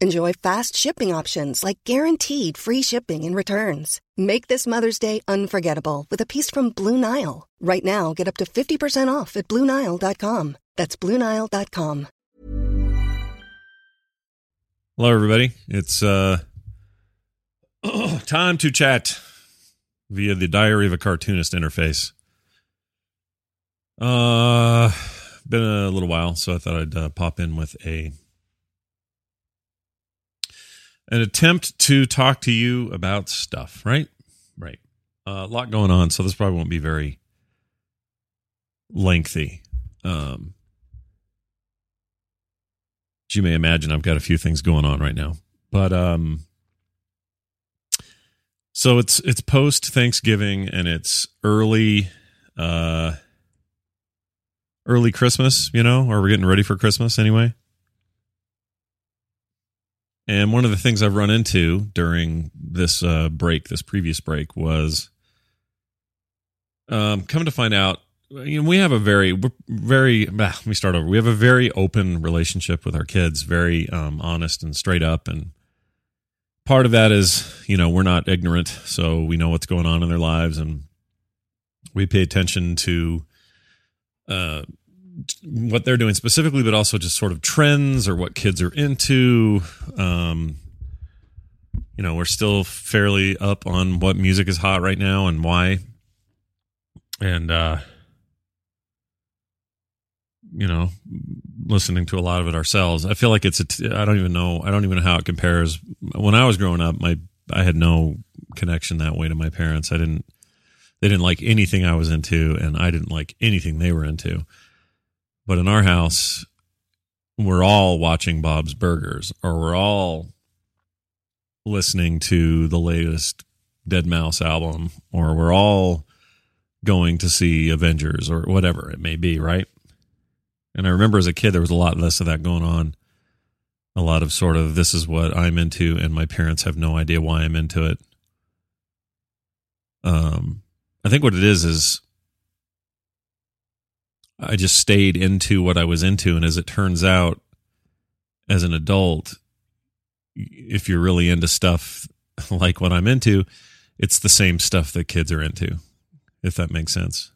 Enjoy fast shipping options like guaranteed free shipping and returns. Make this Mother's Day unforgettable with a piece from Blue Nile. Right now, get up to 50% off at BlueNile.com. That's BlueNile.com. Hello, everybody. It's uh, time to chat via the Diary of a Cartoonist interface. Uh, been a little while, so I thought I'd uh, pop in with a an attempt to talk to you about stuff. Right, right. Uh, a lot going on, so this probably won't be very lengthy. Um, as you may imagine, I've got a few things going on right now, but um, so it's it's post Thanksgiving and it's early, uh, early Christmas, you know, or we're getting ready for Christmas anyway. And one of the things I've run into during this uh, break, this previous break, was um, to find out you know, we have a very very let me start over. We have a very open relationship with our kids very um, honest and straight up. And part of that is you know we're not ignorant so we know what's going on in their lives. And we pay attention to uh, what they're doing specifically but also just sort of trends or what kids are into. Um, you know we're still fairly up on what music is hot right now and why. And uh you know listening to a lot of it ourselves. I feel like it's a t- i don't even know i don't even know how it compares. When i was growing up my i had no connection that way to my parents. I didn't they didn't like anything i was into and i didn't like anything they were into but in our house we're all watching bob's burgers or we're all listening to the latest deadmau5 album or we're all going to see avengers or whatever it may be right and I remember as a kid, there was a lot less of that going on. A lot of sort of, this is what I'm into, and my parents have no idea why I'm into it. Um, I think what it is is I just stayed into what I was into. And as it turns out, as an adult, if you're really into stuff like what I'm into, it's the same stuff that kids are into, if that makes sense.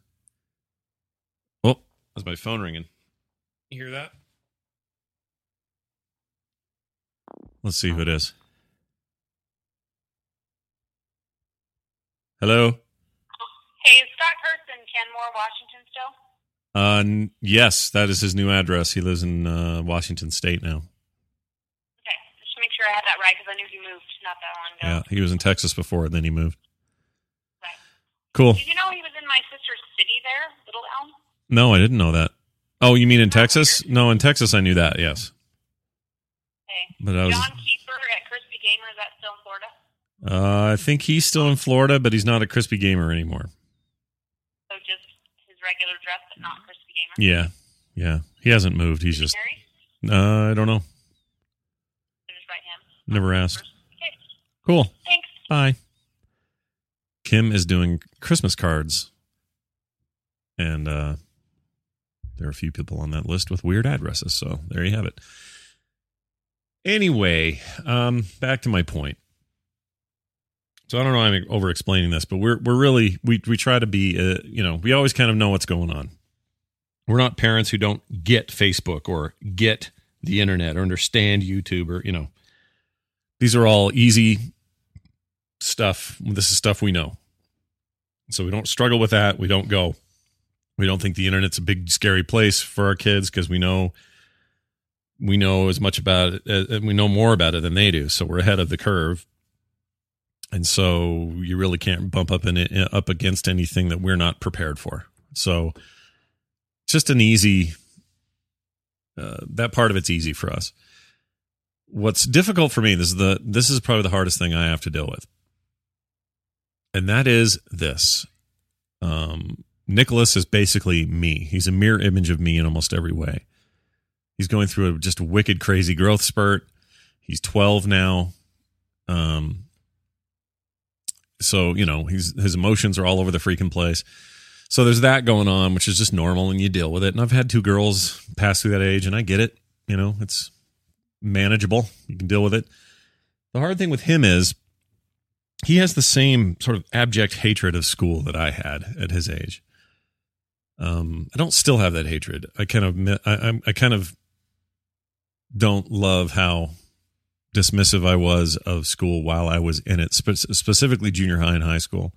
Oh, that's my phone ringing. You hear that? Let's see who it is. Hello. Hey, is Scott Kurtz in Kenmore, Washington still? Uh, n- yes, that is his new address. He lives in uh, Washington State now. Okay, just to make sure I had that right because I knew he moved not that long ago. Yeah, he was in Texas before, and then he moved. Right. Cool. Did you know he was in my sister's city there, Little Elm? No, I didn't know that. Oh, you mean in Texas? No, in Texas I knew that. Yes, Okay. but I was. John Keefer at Crispy Gamer, is that still in Florida? Uh, I think he's still in Florida, but he's not a crispy gamer anymore. So just his regular dress, but not Crispy Gamer? Yeah, yeah, he hasn't moved. He's just. Uh, I don't know. Just write him. Never asked. Okay, Cool. thanks. Bye. Kim is doing Christmas cards, and uh, there are a few people on that list with weird addresses. So there you have it. Anyway, um, back to my point. So I don't know. I'm over explaining this, but we're we're really we we try to be uh, you know we always kind of know what's going on. We're not parents who don't get Facebook or get the internet or understand YouTube or you know these are all easy stuff. This is stuff we know. So we don't struggle with that. We don't go. We don't think the internet's a big scary place for our kids because we know we know as much about it, uh, we know more about it than they do. So we're ahead of the curve. And so you really can't bump up in it, up against anything that we're not prepared for. So just an easy, uh, that part of it's easy for us. What's difficult for me, this is the, this is probably the hardest thing I have to deal with. And that is this. Um, Nicholas is basically me. He's a mirror image of me in almost every way. He's going through a just wicked crazy growth spurt. He's 12 now. Um so, you know, he's his emotions are all over the freaking place. So there's that going on, which is just normal and you deal with it. And I've had two girls pass through that age and I get it. You know, it's manageable. You can deal with it. The hard thing with him is he has the same sort of abject hatred of school that I had at his age. Um, I don't still have that hatred. I kind of, I, I kind of don't love how dismissive I was of school while I was in it, spe- specifically junior high and high school.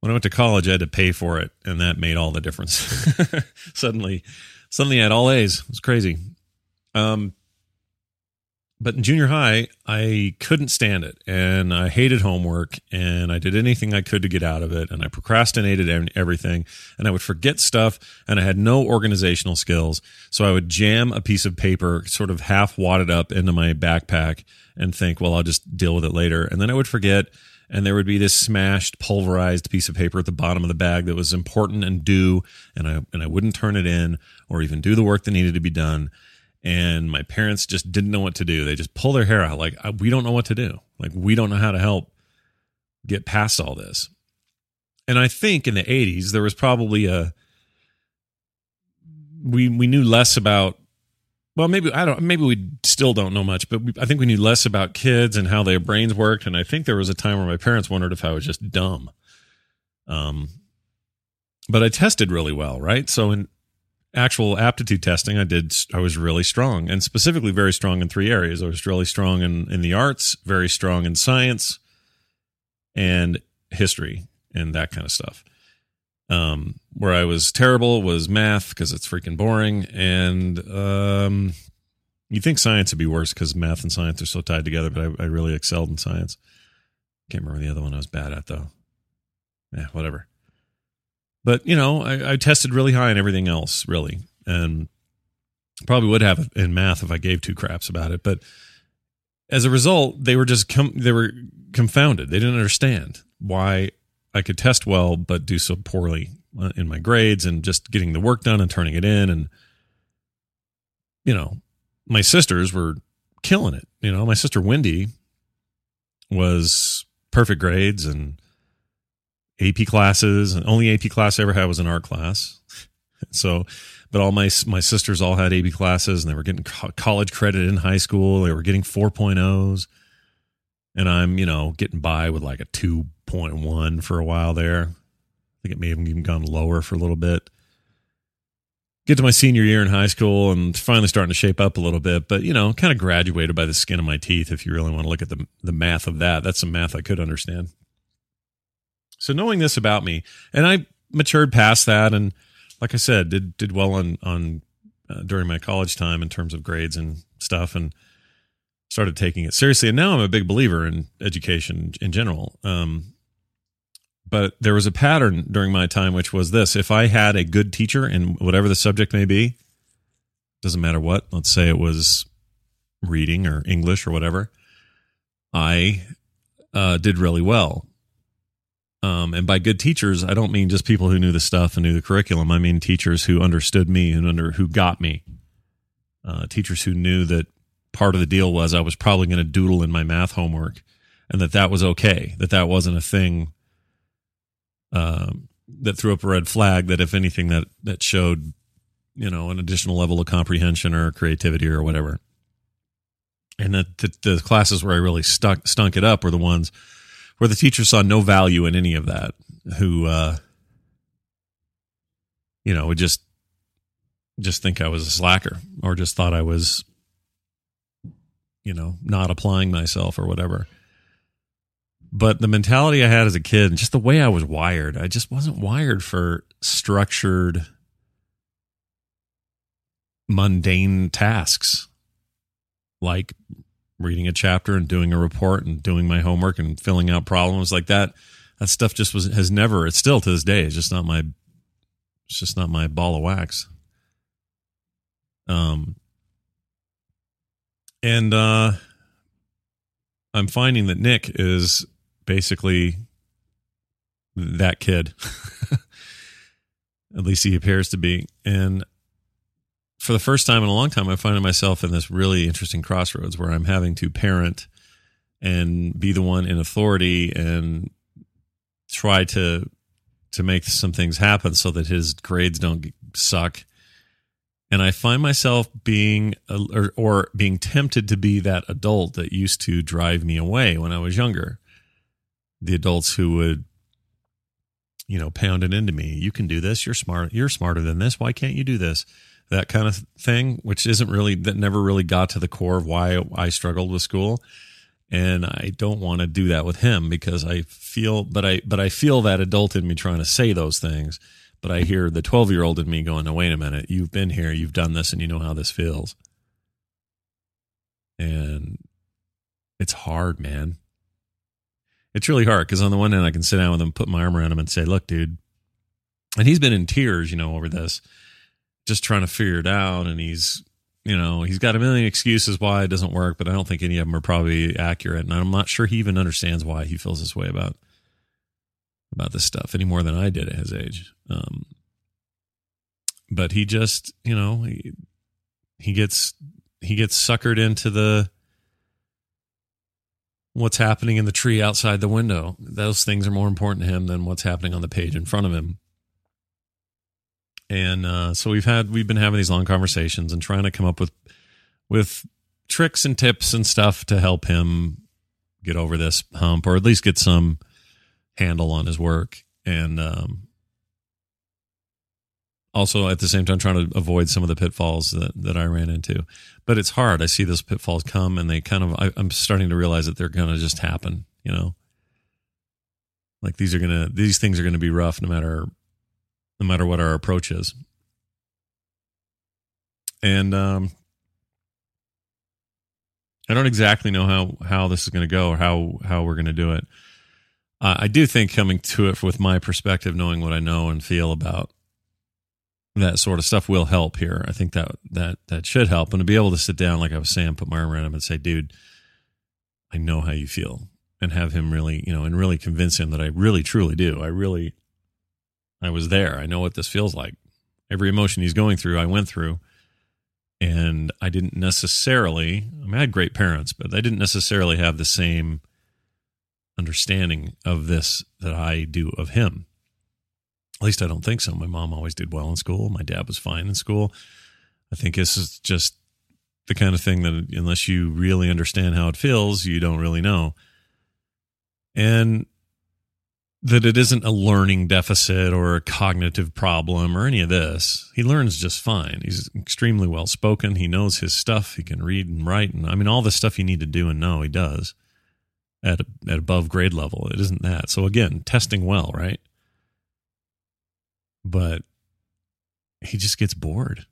When I went to college, I had to pay for it, and that made all the difference. suddenly, suddenly I had all A's. It was crazy. Um, but in junior high, I couldn't stand it and I hated homework and I did anything I could to get out of it and I procrastinated everything and I would forget stuff and I had no organizational skills. So I would jam a piece of paper sort of half wadded up into my backpack and think, well, I'll just deal with it later. And then I would forget and there would be this smashed pulverized piece of paper at the bottom of the bag that was important and due and I and I wouldn't turn it in or even do the work that needed to be done and my parents just didn't know what to do. They just pull their hair out like we don't know what to do. Like we don't know how to help get past all this. And I think in the 80s there was probably a we we knew less about well maybe I don't maybe we still don't know much, but we, I think we knew less about kids and how their brains worked and I think there was a time where my parents wondered if I was just dumb. Um but I tested really well, right? So in actual aptitude testing, I did. I was really strong, and specifically very strong in three areas. I was really strong in in the arts, very strong in science, and history, and that kind of stuff. Um, where I was terrible was math because it's freaking boring, and um, you think science would be worse because math and science are so tied together, but I, I really excelled in science. Can't remember the other one I was bad at though. Yeah, whatever. But you know, I, I tested really high in everything else, really, and probably would have in math if I gave two craps about it. But as a result, they were just com- they were confounded. They didn't understand why I could test well but do so poorly uh, in my grades and just getting the work done and turning it in and you know my sisters were killing it you know my sister wendy was perfect grades and AP classes. And only AP class I ever had was an art class. So, but all my my sisters all had AP classes, and they were getting co- college credit in high school. They were getting 4.0s, and I'm you know getting by with like a 2.1 for a while there. I think it may have even gone lower for a little bit. Get to my senior year in high school and finally starting to shape up a little bit, but you know, kind of graduated by the skin of my teeth. If you really want to look at the the math of that, that's some math I could understand. So knowing this about me, and I matured past that, and like I said, did did well on on uh, during my college time in terms of grades and stuff, and started taking it seriously. And now I'm a big believer in education in general. Um, but there was a pattern during my time, which was this: if I had a good teacher in whatever the subject may be, doesn't matter what. Let's say it was reading or English or whatever. I uh, did really well um, and by good teachers, I don't mean just people who knew the stuff and knew the curriculum. I mean teachers who understood me and under who got me. Uh, teachers who knew that part of the deal was I was probably going to doodle in my math homework, and that that was okay. That that wasn't a thing um, that threw up a red flag. That if anything, that that showed you know an additional level of comprehension or creativity or whatever. And that the, the classes where I really stuck stunk it up were the ones where the teacher saw no value in any of that, who, uh, you know, would just just think I was a slacker or just thought I was, you know, not applying myself or whatever. But the mentality I had as a kid and just the way I was wired, I just wasn't wired for structured, mundane tasks. like reading a chapter and doing a report and doing my homework and filling out problems like that. That stuff just was has never. It's still to this day. It's just not my. It's just not my ball of wax. Um. And uh, I'm finding that Nick is basically that kid. At least he appears to be. And for the first time in a long time, I'm finding myself in this really interesting crossroads where I'm having to parent and be the one in authority and try to to make some things happen so that his grades don't suck. And I find myself being or, or being tempted to be that adult that used to drive me away when I was younger. The adults who would you know pound it into me. You can do this. You're smart. You're smarter than this. Why can't you do this? That kind of thing, which isn't really that never really got to the core of why I struggled with school. And I don't want to do that with him because I feel, but I, but I feel that adult in me trying to say those things. But I hear the 12 year old in me going, no, wait a minute. You've been here. You've done this and you know how this feels. And it's hard, man. It's really hard because on the one hand, I can sit down with him, put my arm around him and say, look, dude, and he's been in tears, you know, over this just trying to figure it out and he's you know he's got a million excuses why it doesn't work but i don't think any of them are probably accurate and i'm not sure he even understands why he feels this way about about this stuff any more than i did at his age. Um, but he just you know he, he gets he gets suckered into the what's happening in the tree outside the window. Those things are more important to him than what's happening on the page in front of him and uh, so we've had we've been having these long conversations and trying to come up with with tricks and tips and stuff to help him get over this hump or at least get some handle on his work and um, also at the same time trying to avoid some of the pitfalls that, that I ran into. But it's hard. I see those pitfalls come and they kind of, I, I'm starting to realize that they're going to just happen, you know? Like these are going to, these things are going to be rough no matter no matter what our approach is. And um, I don't exactly know how how this is going to go or how how we're going to do it. Uh, I do think coming to it with my perspective, knowing what I know and feel about that sort of stuff will help here. I think that that that should help, and to be able to sit down, like I was saying, put my arm around him and say, "Dude, I know how you feel," and have him really, you know, and really convince him that I really truly do. I really I was there. I know what this feels like. Every emotion he's going through, I went through. And I didn't necessarily, I mean, I had great parents, but they didn't necessarily have the same understanding of this that I do of him. At least I don't think so. My mom always did well in school. My dad was fine in school. I think this is just the kind of thing that unless you really understand how it feels, you don't really know. And that it isn't a learning deficit or a cognitive problem or any of this. He learns just fine. He's extremely well spoken. He knows his stuff. He can read and write. And I mean, all the stuff you need to do and know, he does at, at above grade level. It isn't that. So again, testing well, right? But he just gets bored.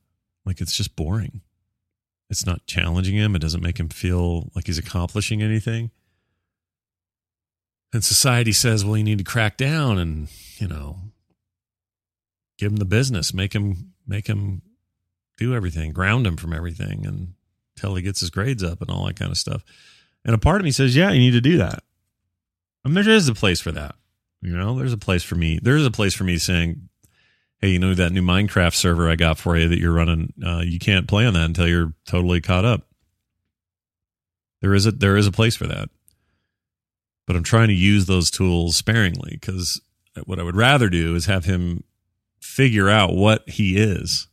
Like it's just boring. It's not challenging him. It doesn't make him feel like he's accomplishing anything and society says, well, you need to crack down and, you know, give him the business, make him, make him do everything, ground him from everything and until he gets his grades up and all that kind of stuff. And a part of me says, yeah, you need to do that. And there is a place for that. You know, there's a place for me. There's a place for me saying, hey, you know, that new Minecraft server I got for you that you're running, uh, you can't play on that until you're totally caught up. There is a, there is a place for that but I'm trying to use those tools sparingly because what I would rather do is have him figure out what he is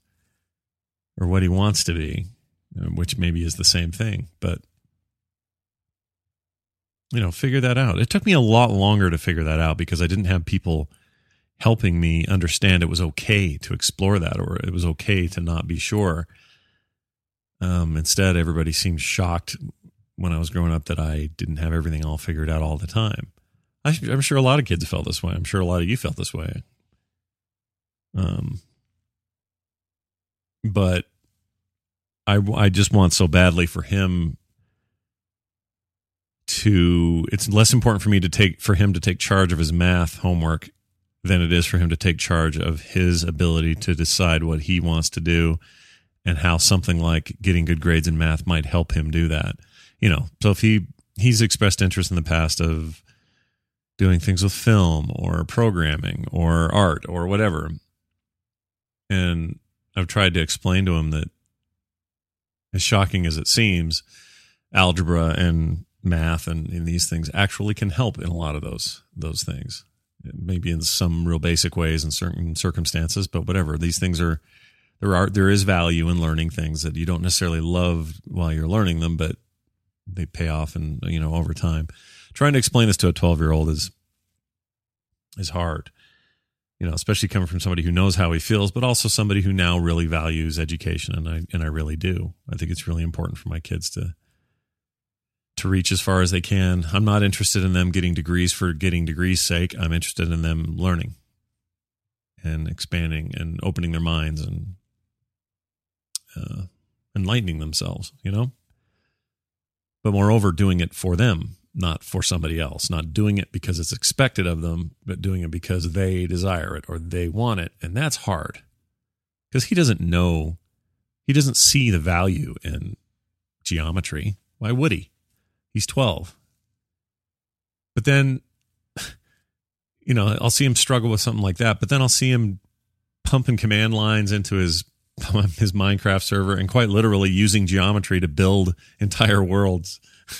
or what he wants to be, which maybe is the same thing, but you know, figure that out. It took me a lot longer to figure that out because I didn't have people helping me understand it was okay to explore that or it was okay to not be sure. Um, instead, everybody seemed shocked when I was growing up that I didn't have everything all figured out all the time. I, am sure a lot of kids felt this way. I'm sure a lot of you felt this way. Um, but I I just want so badly for him to it's less important for me to take for him to take charge of his math homework than it is for him to take charge of his ability to decide what he wants to do and how something like getting good grades in math might help him do that. You know, so if he he's expressed interest in the past of doing things with film or programming or art or whatever. And I've tried to explain to him that as shocking as it seems, algebra and math and, and these things actually can help in a lot of those those things. Maybe in some real basic ways in certain circumstances, but whatever. These things are there are there is value in learning things that you don't necessarily love while you're learning them, but they pay off and you know over time. Trying to explain this to a 12 year old is is hard you know, especially coming from somebody who knows how he feels, but also somebody who now really values education, and I and I really do. I think it's really important for my kids to to reach as far as they can. I'm not interested in them getting degrees for getting degrees' sake. I'm interested in them learning and expanding and opening their minds and uh, enlightening themselves. You know, but moreover, doing it for them not for somebody else, not doing it because it's expected of them, but doing it because they desire it or they want it. And that's hard because he doesn't know, he doesn't see the value in geometry. Why would he? He's 12. But then, you know, I'll see him struggle with something like that, but then I'll see him pumping command lines into his his Minecraft server and quite literally using geometry to build entire worlds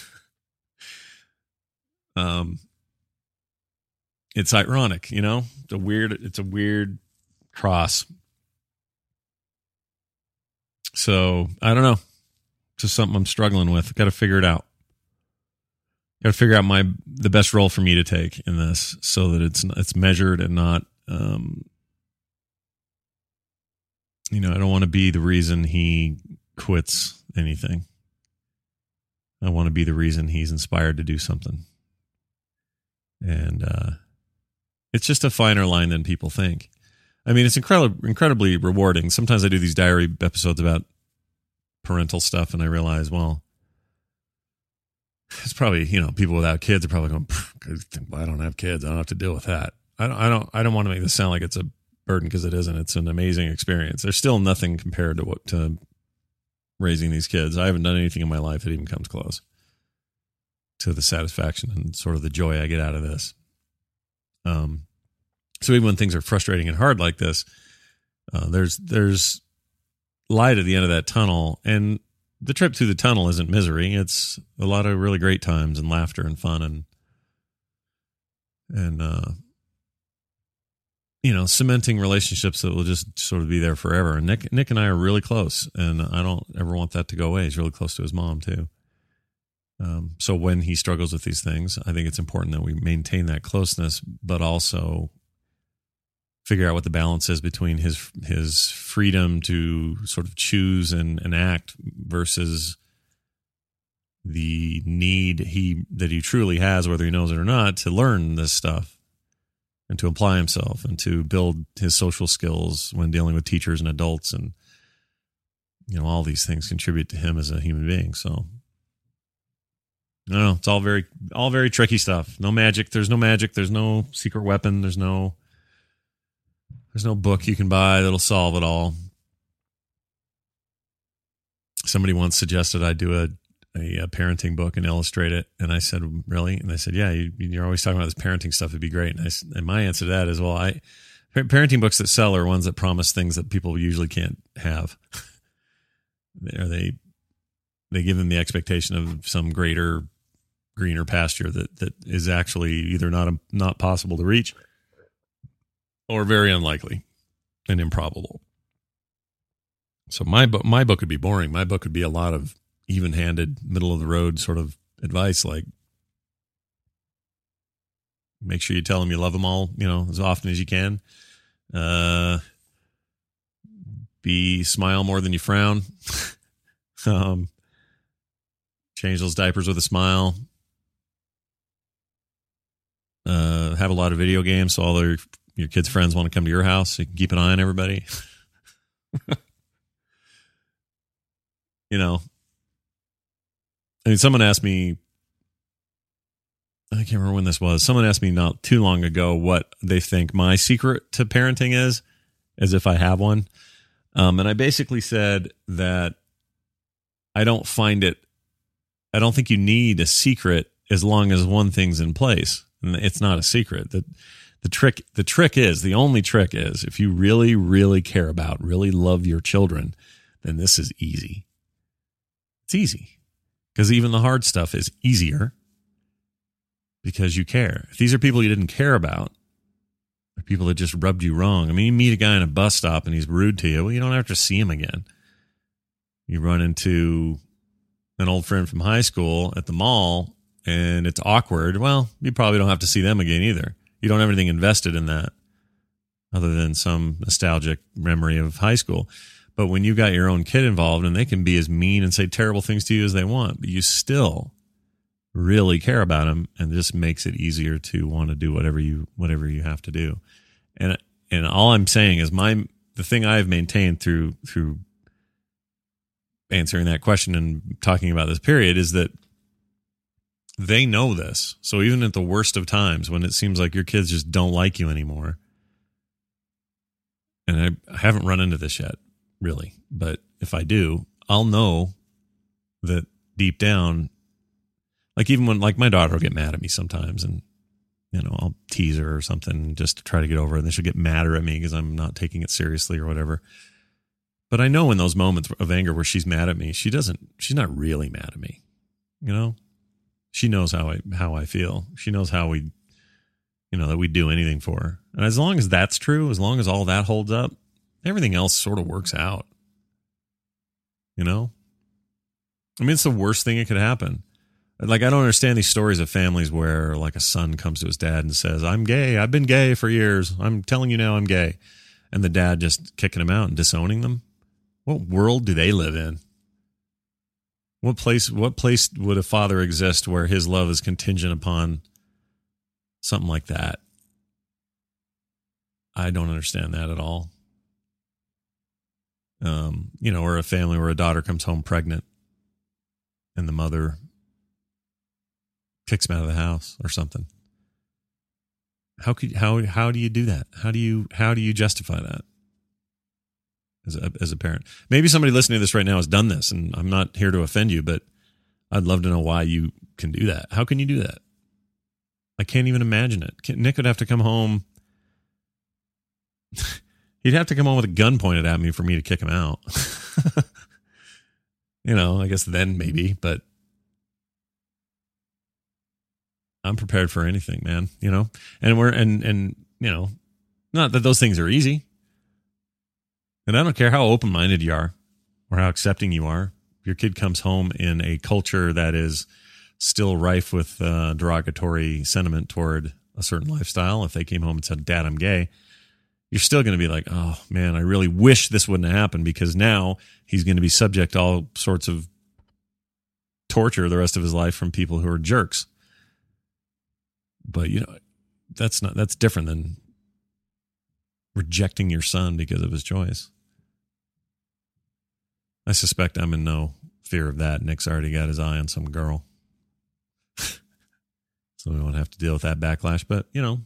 um, it's ironic, you know. It's a weird. It's a weird cross. So I don't know. Just something I'm struggling with. Got to figure it out. Got to figure out my the best role for me to take in this, so that it's it's measured and not. Um, you know, I don't want to be the reason he quits anything. I want to be the reason he's inspired to do something and uh, it's just a finer line than people think. I mean, it's incredibly incredibly rewarding. Sometimes I do these diary episodes about parental stuff, and I realize, well, it's probably you know people without kids are probably going, I don't have kids, I don't have to deal with that. I don't, I don't, I don't want to make this sound like it's a burden because it isn't. It's an amazing experience. There's still nothing compared to what to raising these kids. I haven't done anything in my life that even comes close to the satisfaction and sort of the joy I get out of this. Um, so even when things are frustrating and hard like this, uh, there's there's light at the end of that tunnel, and the trip through the tunnel isn't misery. It's a lot of really great times and laughter and fun and and uh, you know cementing relationships that will just sort of be there forever. And Nick Nick and I are really close, and I don't ever want that to go away. He's really close to his mom too. Um, so when he struggles with these things, I think it's important that we maintain that closeness, but also figure out what the balance is between his his freedom to sort of choose and, and act versus the need he that he truly has, whether he knows it or not, to learn this stuff and to apply himself and to build his social skills when dealing with teachers and adults and you know all these things contribute to him as a human being. So no, it's all very all very tricky stuff. No magic. There's no magic. There's no secret weapon. There's no there's no book you can buy that'll solve it all. Somebody once suggested I do a, a, a parenting book and illustrate it, and I said, "Really?" And they said, "Yeah, you, are always talking about this parenting stuff. It'd be great." And, I, and my answer to that is, "Well, I parenting books that sell are ones that promise things that people usually can't have. are they they give them the expectation of some greater greener pasture that that is actually either not not possible to reach or very unlikely and improbable. So my book my book would be boring. My book would be a lot of even-handed, middle of the road sort of advice like make sure you tell them you love them all, you know, as often as you can. Uh be smile more than you frown. um change those diapers with a smile uh, have a lot of video games, so all their your kids' friends want to come to your house. You can keep an eye on everybody. you know, I mean, someone asked me I can't remember when this was. Someone asked me not too long ago what they think my secret to parenting is, as if I have one. Um, and I basically said that I don't find it, I don't think you need a secret as long as one thing's in place. And it's not a secret. The, the trick, the trick is, the only trick is if you really, really care about, really love your children, then this is easy. It's easy because even the hard stuff is easier because you care. If these are people you didn't care about, or people that just rubbed you wrong. I mean, you meet a guy in a bus stop and he's rude to you. Well, you don't have to see him again. You run into an old friend from high school at the mall and it's awkward. Well, you probably don't have to see them again either. You don't have anything invested in that other than some nostalgic memory of high school. But when you've got your own kid involved and they can be as mean and say terrible things to you as they want, but you still really care about them and this makes it easier to want to do whatever you whatever you have to do. And and all i'm saying is my the thing i've maintained through through answering that question and talking about this period is that they know this. So even at the worst of times when it seems like your kids just don't like you anymore and i haven't run into this yet really but if i do i'll know that deep down like even when like my daughter will get mad at me sometimes and you know i'll tease her or something just to try to get over it and then she'll get madder at me because i'm not taking it seriously or whatever. But i know in those moments of anger where she's mad at me she doesn't she's not really mad at me you know? She knows how i how i feel. She knows how we you know that we'd do anything for her. And as long as that's true as long as all that holds up everything else sort of works out you know i mean it's the worst thing that could happen like I don't understand these stories of families where like a son comes to his dad and says, "I'm gay. I've been gay for years. I'm telling you now I'm gay." And the dad just kicking him out and disowning them. What world do they live in? What place what place would a father exist where his love is contingent upon something like that? I don't understand that at all. Um, you know, or a family where a daughter comes home pregnant and the mother kicks him out of the house or something. How could how how do you do that? How do you how do you justify that as a as a parent? Maybe somebody listening to this right now has done this, and I'm not here to offend you, but I'd love to know why you can do that. How can you do that? I can't even imagine it. Nick would have to come home. He'd have to come home with a gun pointed at me for me to kick him out. you know, I guess then maybe, but I'm prepared for anything, man. You know, and we're and and you know, not that those things are easy. And I don't care how open minded you are or how accepting you are. Your kid comes home in a culture that is still rife with uh, derogatory sentiment toward a certain lifestyle, if they came home and said, "Dad, I'm gay," you're still going to be like, "Oh man, I really wish this wouldn't have happened," because now he's going to be subject to all sorts of torture the rest of his life from people who are jerks. But you know that's not that's different than rejecting your son because of his choice. I suspect i'm in no fear of that. Nick's already got his eye on some girl. So we won't have to deal with that backlash but you know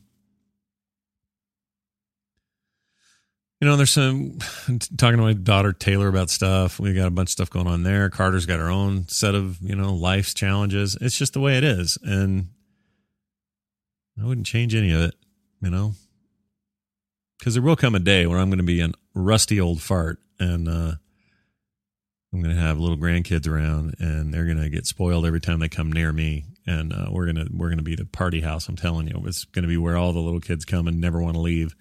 you know, there's some talking to my daughter Taylor about stuff. We got a bunch of stuff going on there. Carter's got her own set of, you know, life's challenges. It's just the way it is. And I wouldn't change any of it, you know, because there will come a day where I'm going to be a rusty old fart and uh, I'm going to have little grandkids around and they're going to get spoiled every time they come near me. And uh, we're gonna we're gonna be the party house. I'm telling you, it's going to be where all the little kids come and never want to leave.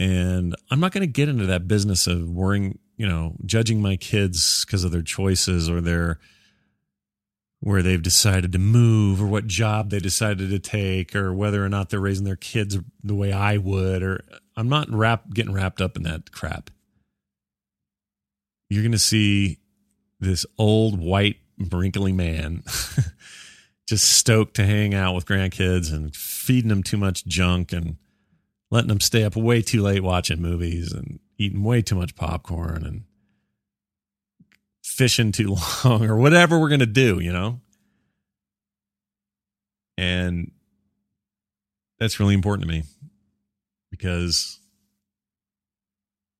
And I'm not going to get into that business of worrying, you know, judging my kids because of their choices or their where they've decided to move or what job they decided to take or whether or not they're raising their kids the way I would or I'm not wrap, getting wrapped up in that crap. You're going to see this old white wrinkly man just stoked to hang out with grandkids and feeding them too much junk and letting them stay up way too late watching movies and eating way too much popcorn and fishing too long or whatever we're going to do, you know? And that's really important to me because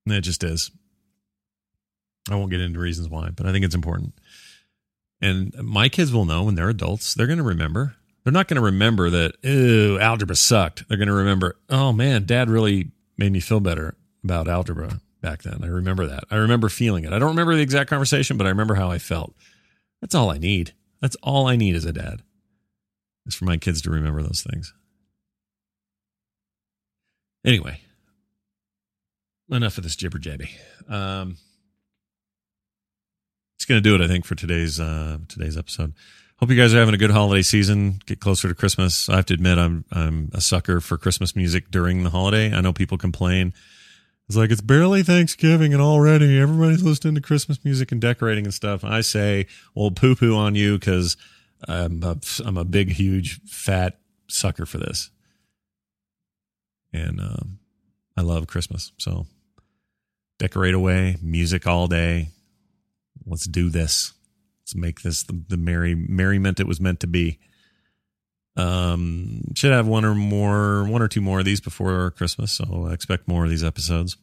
it just is. I won't get into reasons why, but I think it's important. And my kids will know when they're adults, they're going to remember. They're not going to remember that, ew, algebra sucked. They're going to remember, oh man, dad really made me feel better about algebra back then. I remember that. I remember feeling it. I don't remember the exact conversation, but I remember how I felt. That's all I need. That's all I need as a dad. Is for my kids to remember those things. Anyway, enough of this jibber jabby. Um, it's going to do it, I think, for today's uh, today's episode. Hope you guys are having a good holiday season. Get closer to Christmas. I have to admit, I'm I'm a sucker for Christmas music during the holiday. I know people complain. It's like it's barely Thanksgiving and already everybody's listening to Christmas music and decorating and stuff. I say, well, poo poo on you because I'm a, I'm a big, huge, fat sucker for this, and um, I love Christmas. So decorate away, music all day. Let's do this. Let's make this the, the merry merriment it was meant to be. Um, should have one or more, one or two more of these before Christmas. So I expect more of these episodes.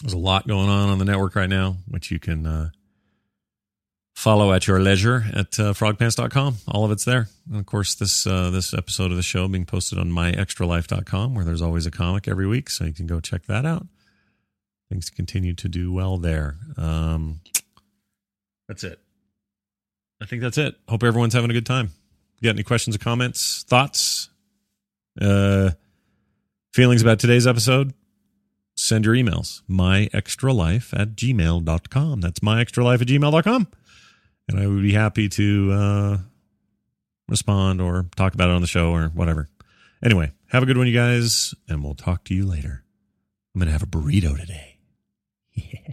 There's a lot going on on the network right now, which you can uh, follow at your leisure at uh, frogpants.com. All of it's there. And of course, this uh, this episode of the show being posted on myextralife.com, where there's always a comic every week, so you can go check that out. Things continue to do well there. Um, that's it. I think that's it. Hope everyone's having a good time. You got any questions or comments, thoughts, uh, feelings about today's episode? Send your emails. Myextralife at gmail.com. That's myextralife at gmail.com. And I would be happy to uh, respond or talk about it on the show or whatever. Anyway, have a good one, you guys, and we'll talk to you later. I'm going to have a burrito today. Yeah.